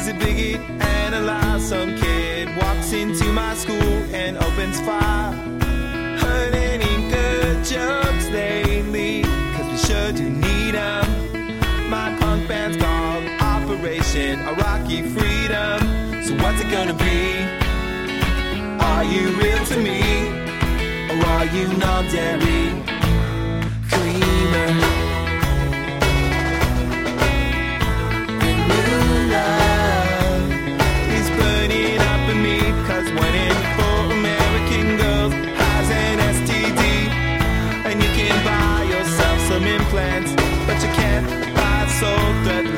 is a bigot and a lie. Some kid walks into my school and opens fire. Heard any good jokes lately? Cause we sure do need them. My punk band's called Operation Iraqi Freedom. So what's it gonna be? Are you real to me? Or are you non-dairy? Creamer. The new life. so that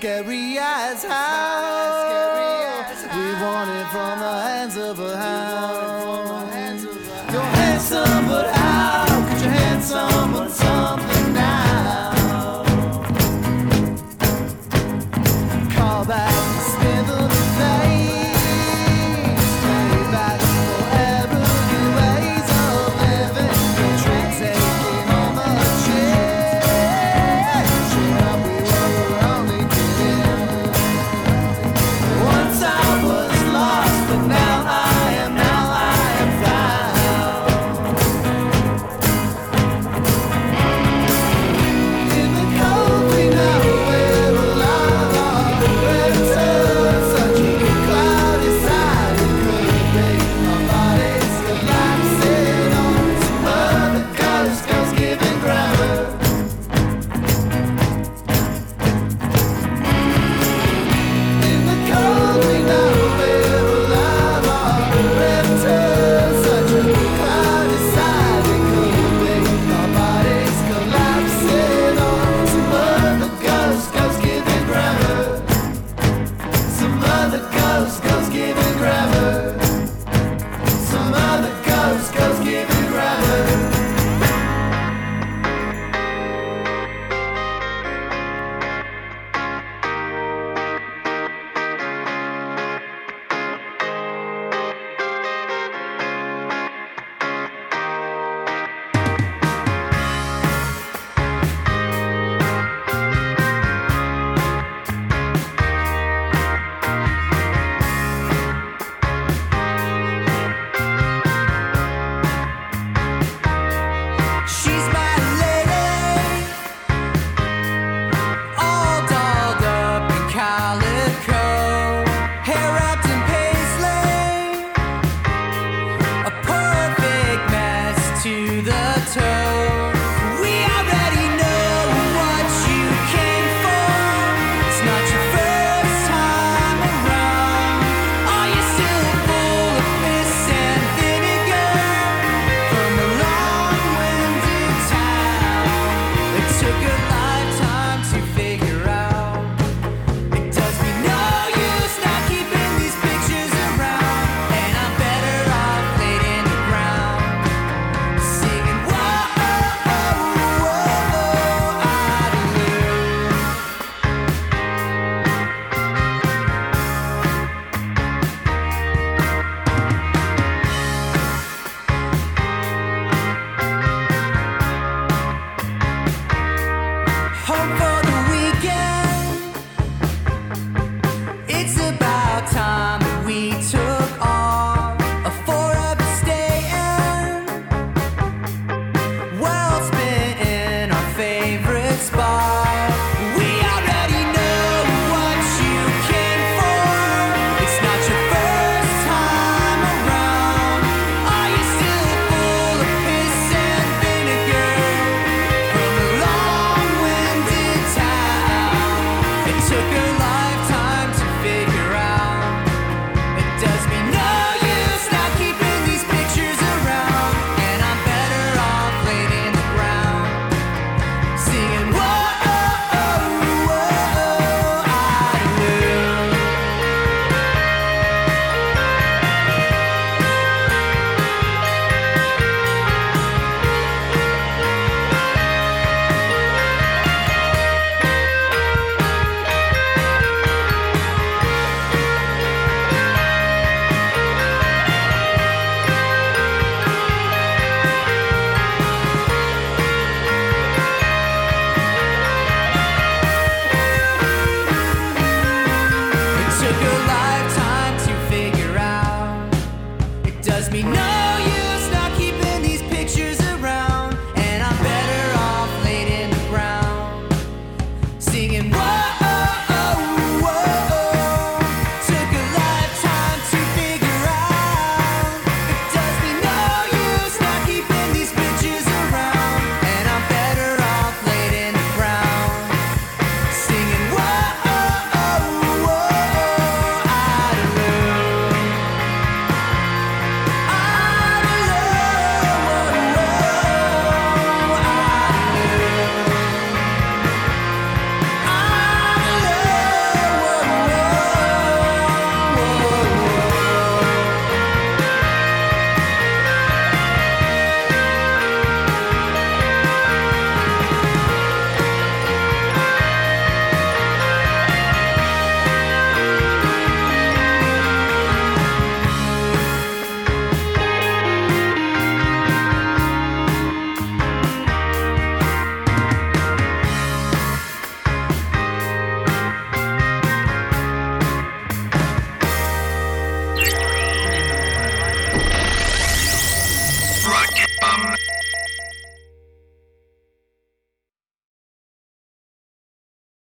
scary